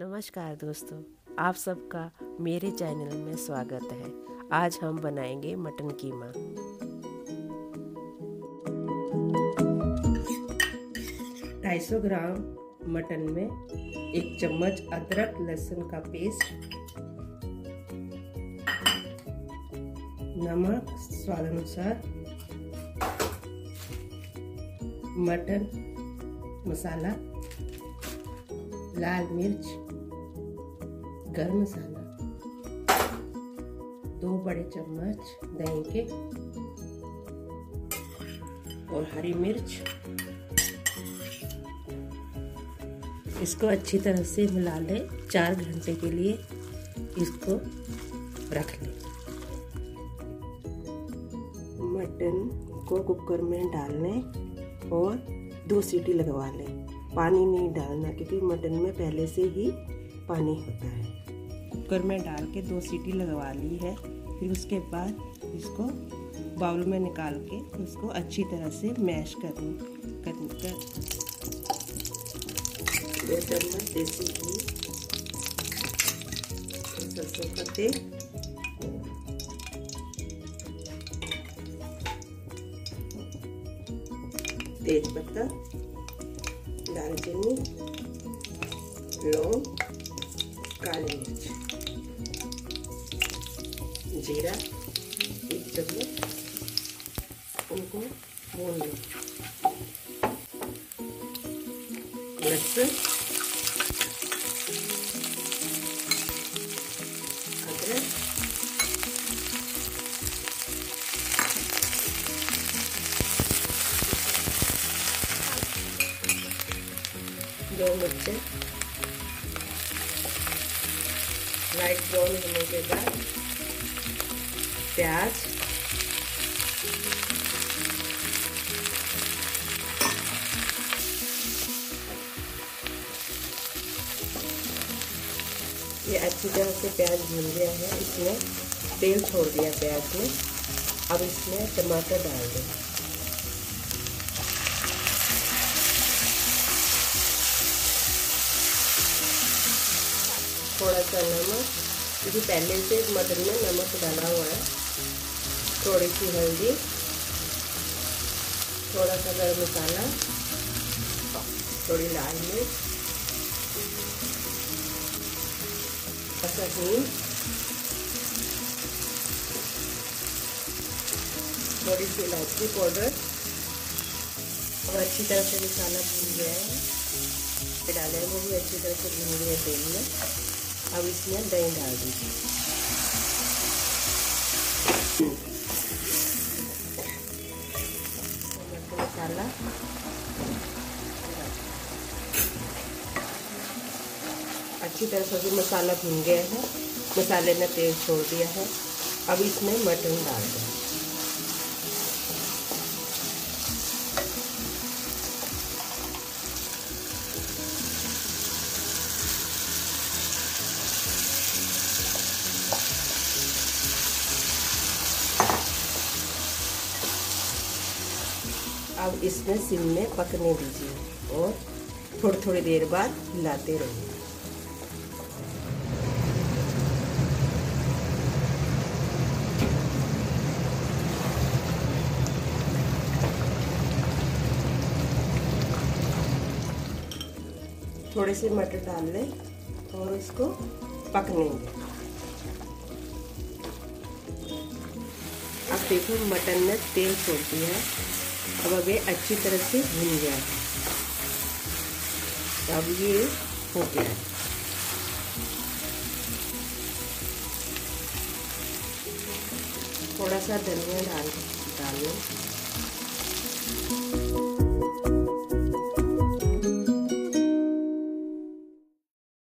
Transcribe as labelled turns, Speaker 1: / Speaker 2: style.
Speaker 1: नमस्कार दोस्तों, आप सबका मेरे चैनल में स्वागत है। आज हम बनाएँगे मटन कीमा। ढाई सौ ग्राम मटन में एक चम्मच अदरक लहसुन का पेस्ट, नमक स्वाद अनुसार, मटन मसाला, लाल मिर्च गरम मसाला, दो बड़े चम्मच दही के और हरी मिर्च। इसको अच्छी तरह से मिला लें, चार घंटे के लिए इसको रख लें। मटन को कुकर में डालने और दो सीटी लगवा लें। पानी नहीं डालना, क्योंकि मटन में पहले से ही पानी। होता है। कुकर में डाल के दो सीटी लगवा ली है। फिर उसके बाद इसको बाउल में निकाल के उसको अच्छी तरह से मैश कर लूँ कर। दो चम्मच देसी घी सरसों का तेल। तेज पत्ता दालचीनी लौंग। काली मिर्च। जीरा एक चम्मच उनको भून लो। लहसुन। दो मिर्चें। लाइट ब्राउन होने के बाद प्याज ये अच्छी तरह से प्याज भून गया है। इसमें तेल छोड़ दिया प्याज में। अब इसमें टमाटर डाल दें। थोड़ा सा नमक, क्योंकि पहले से मटन में नमक डाला हुआ है। थोड़ी सी हल्दी थोड़ा सा गर्म मसाला, थोड़ी लाल मिर्च हींग थोड़ी सी इलायची पाउडर अब अच्छी तरह से मसाला भून गया है। डाले वो भी अच्छी तरह से भून गया तेल में। अब इसमें दही डाल दीजिए मसाला अच्छी तरह से मसाला भून गया है। मसाले ने तेल छोड़ दिया है। अब इसमें मटन डाल दें। अब इसमें सिम में पकने दीजिए और थोड़ी थोड़ी देर बाद हिलाते रहिए। थोड़े से मटर डाल लें और इसको पकने दें। अब देखो मटन में तेल छोड़ती है। अब अब ये अच्छी तरह से भून गया है। अब ये हो गया है। थोड़ा सा धनिया डाल डालो।